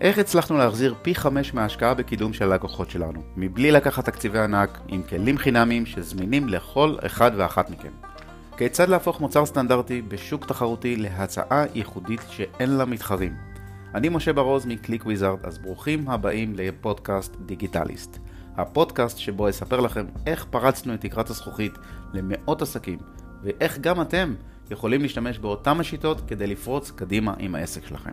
איך הצלחנו להחזיר פי חמש מההשקעה בקידום של הלקוחות שלנו, מבלי לקחת תקציבי ענק, עם כלים חינמיים שזמינים לכל אחד ואחת מכם. כיצד להפוך מוצר סטנדרטי בשוק תחרותי להצעה ייחודית שאין לה מתחרים. אני משה ברוז מקליק וויזארד, אז ברוכים הבאים לפודקאסט דיגיטליסט. הפודקאסט שבו אספר לכם איך פרצנו את תקרת הזכוכית למאות עסקים, ואיך גם אתם יכולים להשתמש באותן השיטות כדי לפרוץ קדימה עם העסק שלכם.